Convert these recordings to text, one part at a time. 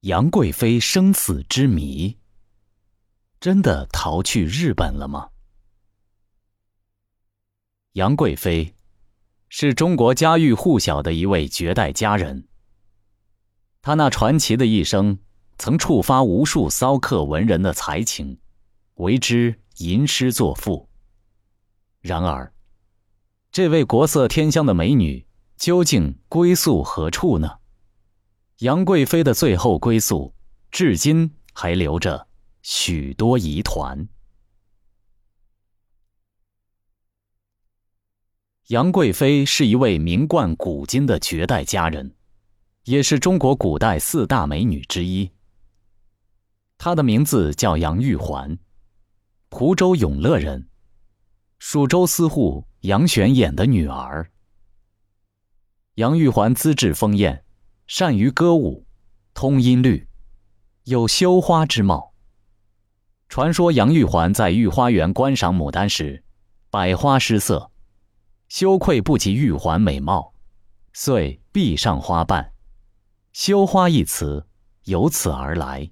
杨贵妃生死之谜，真的逃去日本了吗？杨贵妃是中国家喻户晓的一位绝代佳人。她那传奇的一生，曾触发无数骚客文人的才情，为之吟诗作赋。然而，这位国色天香的美女，究竟归宿何处呢？杨贵妃的最后归宿，至今还留着许多疑团。杨贵妃是一位名冠古今的绝代佳人，也是中国古代四大美女之一。她的名字叫杨玉环，蒲州永乐人，蜀州司户杨玄琰的女儿。杨玉环资质丰艳。善于歌舞，通音律，有羞花之貌。传说杨玉环在御花园观赏牡丹时，百花失色，羞愧不及玉环美貌，遂闭上花瓣。羞花一词由此而来。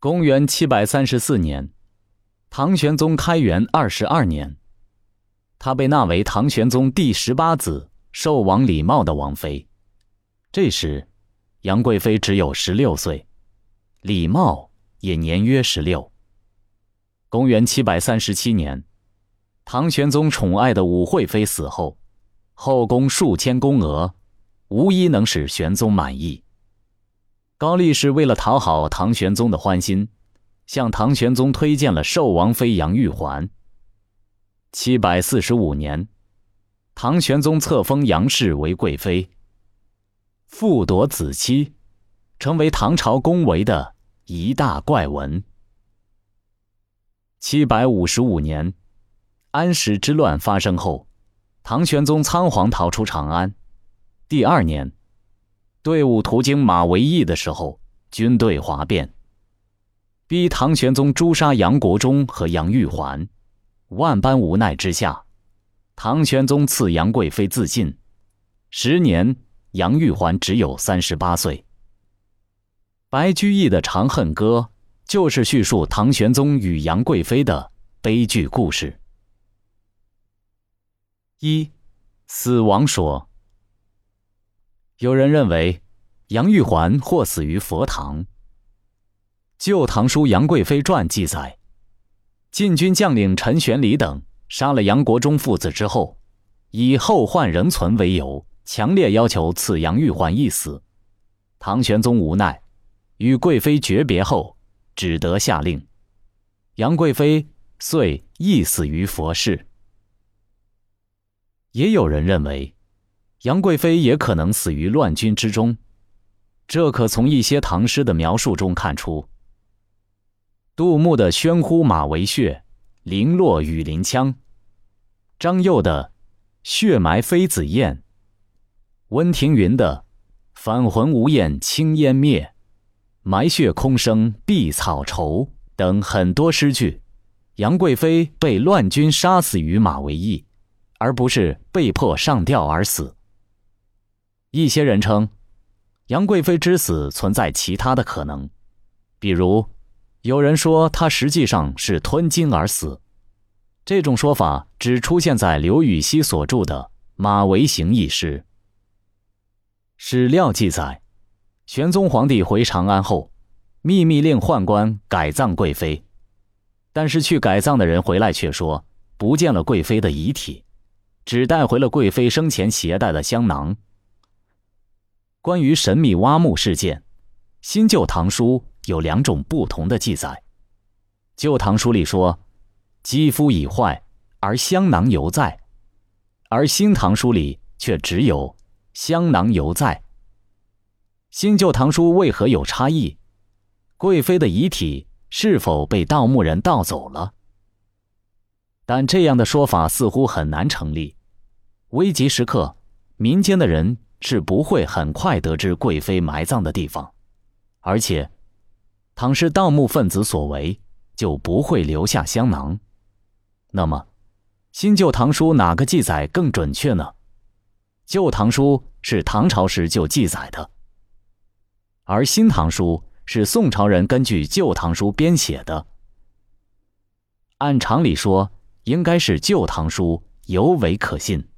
公元七百三十四年，唐玄宗开元二十二年，她被纳为唐玄宗第十八子寿王李瑁的王妃。这时，杨贵妃只有十六岁，李瑁也年约十六。公元七百三十七年，唐玄宗宠爱的武惠妃死后，后宫数千宫娥，无一能使玄宗满意。高力士为了讨好唐玄宗的欢心，向唐玄宗推荐了寿王妃杨玉环。七百四十五年，唐玄宗册封杨氏为贵妃。复夺子妻，成为唐朝宫闱的一大怪闻。七百五十五年，安史之乱发生后，唐玄宗仓皇逃出长安。第二年，队伍途经马嵬驿的时候，军队哗变，逼唐玄宗诛杀杨国忠和杨玉环。万般无奈之下，唐玄宗赐杨贵妃自尽。十年。杨玉环只有三十八岁。白居易的《长恨歌》就是叙述唐玄宗与杨贵妃的悲剧故事。一，死亡说。有人认为，杨玉环或死于佛堂。《旧唐书·杨贵妃传》记载，禁军将领陈玄礼等杀了杨国忠父子之后，以后患仍存为由。强烈要求赐杨玉环一死，唐玄宗无奈，与贵妃诀别后，只得下令，杨贵妃遂缢死于佛寺。也有人认为，杨贵妃也可能死于乱军之中，这可从一些唐诗的描述中看出。杜牧的“喧呼马嵬血，零落雨林枪”，张幼的“血埋妃子宴”。温庭筠的“返魂无厌青烟灭，埋血空生碧草愁”等很多诗句，杨贵妃被乱军杀死于马嵬驿，而不是被迫上吊而死。一些人称，杨贵妃之死存在其他的可能，比如有人说她实际上是吞金而死，这种说法只出现在刘禹锡所著的《马嵬行》一诗。史料记载，玄宗皇帝回长安后，秘密令宦官改葬贵妃，但是去改葬的人回来却说不见了贵妃的遗体，只带回了贵妃生前携带的香囊。关于神秘挖墓事件，《新旧唐书》有两种不同的记载，《旧唐书》里说肌肤已坏而香囊犹在，而《新唐书》里却只有。香囊犹在。新旧唐书为何有差异？贵妃的遗体是否被盗墓人盗走了？但这样的说法似乎很难成立。危急时刻，民间的人是不会很快得知贵妃埋葬的地方，而且，倘是盗墓分子所为，就不会留下香囊。那么，新旧唐书哪个记载更准确呢？《旧唐书》是唐朝时就记载的。而《新唐书》是宋朝人根据《旧唐书》编写的。按常理说，应该是《旧唐书》尤为可信。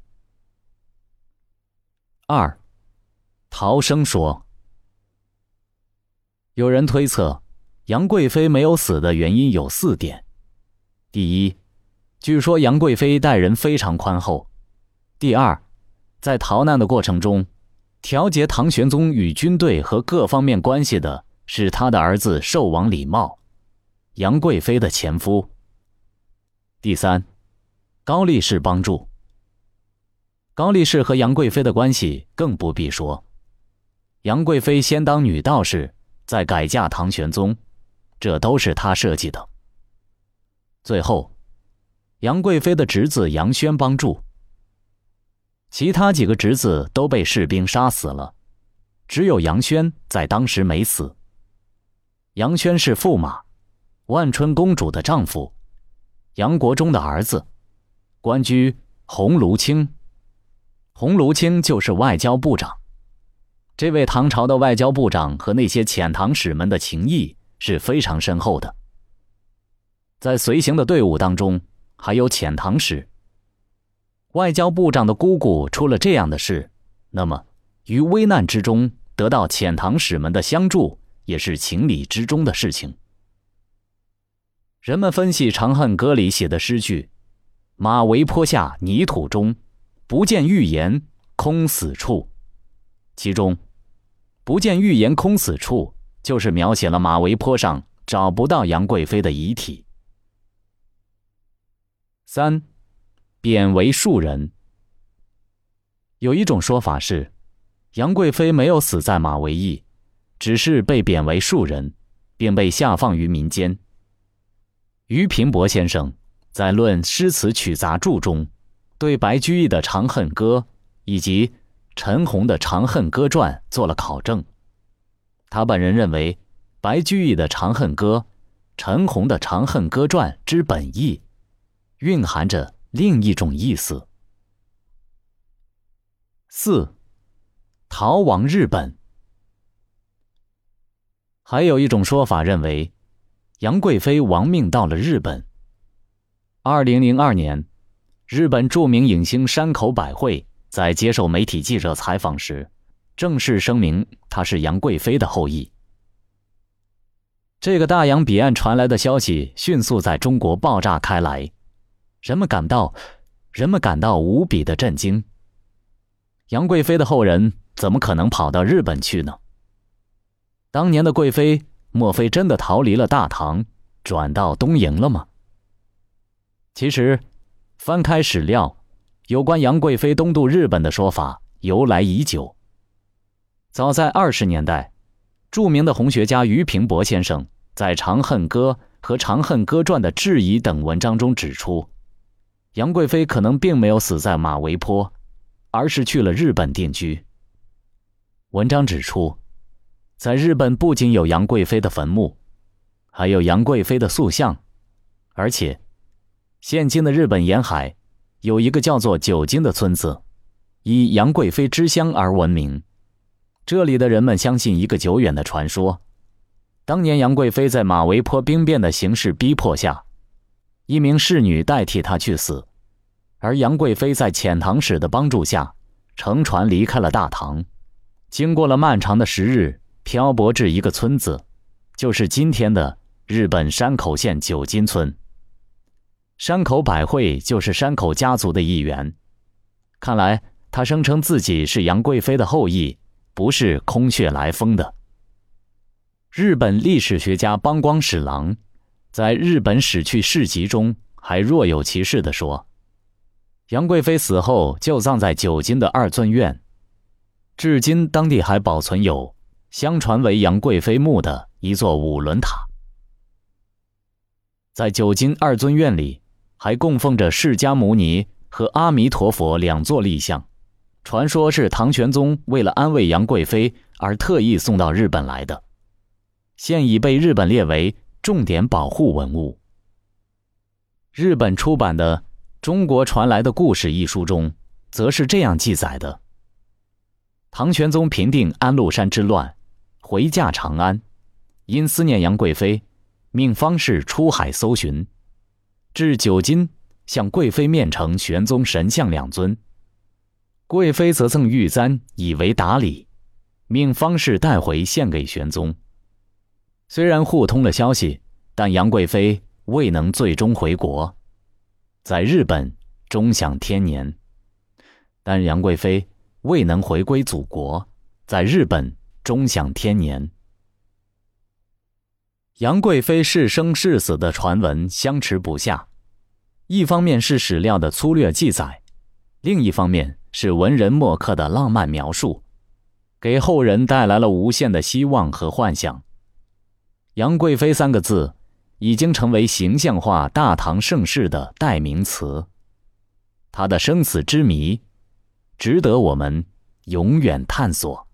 二，陶生说，有人推测杨贵妃没有死的原因有四点：第一，据说杨贵妃待人非常宽厚；第二，在逃难的过程中，调节唐玄宗与军队和各方面关系的是他的儿子寿王李瑁，杨贵妃的前夫。第三，高力士帮助。高力士和杨贵妃的关系更不必说，杨贵妃先当女道士，再改嫁唐玄宗，这都是他设计的。最后，杨贵妃的侄子杨轩帮助，其他几个侄子都被士兵杀死了，只有杨轩在当时没死。杨轩是驸马，万春公主的丈夫。杨国忠的儿子，官居鸿胪卿。鸿胪卿就是外交部长。这位唐朝的外交部长和那些遣唐使们的情谊是非常深厚的。在随行的队伍当中，还有遣唐使。外交部长的姑姑出了这样的事，那么于危难之中得到遣唐使们的相助，也是情理之中的事情。人们分析《长恨歌》里写的诗句：“马嵬坡下泥土中，不见玉颜空死处。”其中，“不见玉颜空死处”就是描写了马嵬坡上找不到杨贵妃的遗体。三，贬为庶人。有一种说法是，杨贵妃没有死在马嵬驿，只是被贬为庶人，并被下放于民间。俞平伯先生在《论诗词曲杂著》中，对白居易的《长恨歌》以及陈洪的《长恨歌传》做了考证。他本人认为，白居易的《长恨歌》、陈洪的《长恨歌传》之本意，蕴含着另一种意思。四，逃亡日本。还有一种说法认为。杨贵妃亡命到了日本。二零零二年，日本著名影星山口百惠在接受媒体记者采访时，正式声明她是杨贵妃的后裔。这个大洋彼岸传来的消息迅速在中国爆炸开来，人们感到，人们感到无比的震惊。杨贵妃的后人怎么可能跑到日本去呢？当年的贵妃。莫非真的逃离了大唐，转到东瀛了吗？其实，翻开史料，有关杨贵妃东渡日本的说法由来已久。早在二十年代，著名的红学家俞平伯先生在《长恨歌》和《长恨歌传》的质疑等文章中指出，杨贵妃可能并没有死在马嵬坡，而是去了日本定居。文章指出。在日本，不仅有杨贵妃的坟墓，还有杨贵妃的塑像，而且，现今的日本沿海有一个叫做九津的村子，以杨贵妃之乡而闻名。这里的人们相信一个久远的传说：当年杨贵妃在马嵬坡兵变的形势逼迫下，一名侍女代替她去死，而杨贵妃在遣唐使的帮助下，乘船离开了大唐，经过了漫长的时日。漂泊至一个村子，就是今天的日本山口县九津村。山口百惠就是山口家族的一员。看来他声称自己是杨贵妃的后裔，不是空穴来风的。日本历史学家邦光史郎在《日本史趣事集》中还若有其事地说：“杨贵妃死后就葬在九津的二尊院，至今当地还保存有。”相传为杨贵妃墓的一座五轮塔，在九津二尊院里，还供奉着释迦牟尼和阿弥陀佛两座立像，传说是唐玄宗为了安慰杨贵妃而特意送到日本来的，现已被日本列为重点保护文物。日本出版的《中国传来的故事》一书中，则是这样记载的：唐玄宗平定安禄山之乱。回驾长安，因思念杨贵妃，命方士出海搜寻，至九金，向贵妃面呈玄宗神像两尊。贵妃则赠玉簪以为答礼，命方士带回献给玄宗。虽然互通了消息，但杨贵妃未能最终回国，在日本终享天年。但杨贵妃未能回归祖国，在日本终享天年。杨贵妃是生是死的传闻相持不下，一方面是史料的粗略记载，另一方面是文人墨客的浪漫描述，给后人带来了无限的希望和幻想。杨贵妃三个字，已经成为形象化大唐盛世的代名词。他的生死之谜，值得我们永远探索。